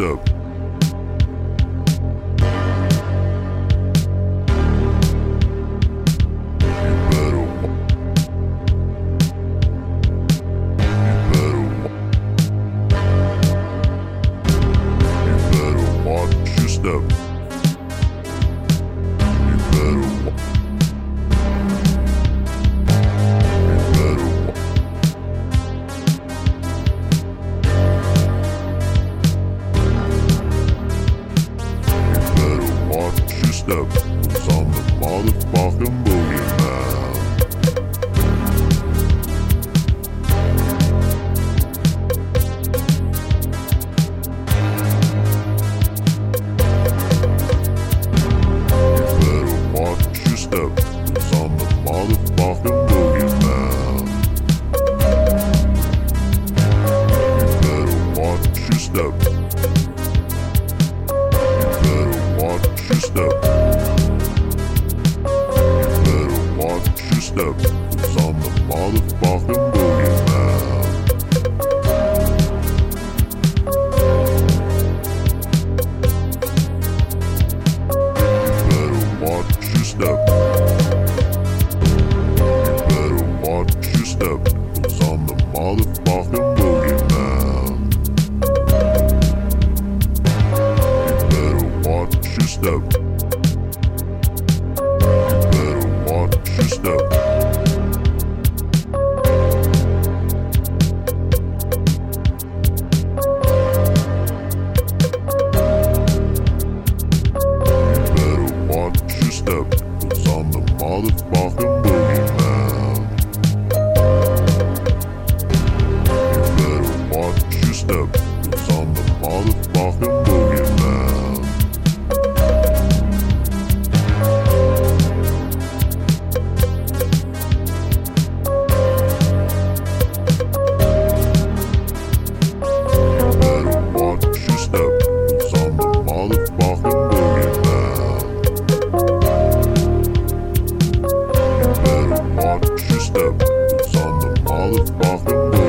step. Your step. The motherfucking boogeyman. You better watch your step. Cause I'm the motherfucking step. Cause I'm the motherfucking boogeyman. You better watch your step. You better watch your step. Cause I'm the motherfucking boogeyman. You better watch your step. You The step. Cause I'm the motherfucking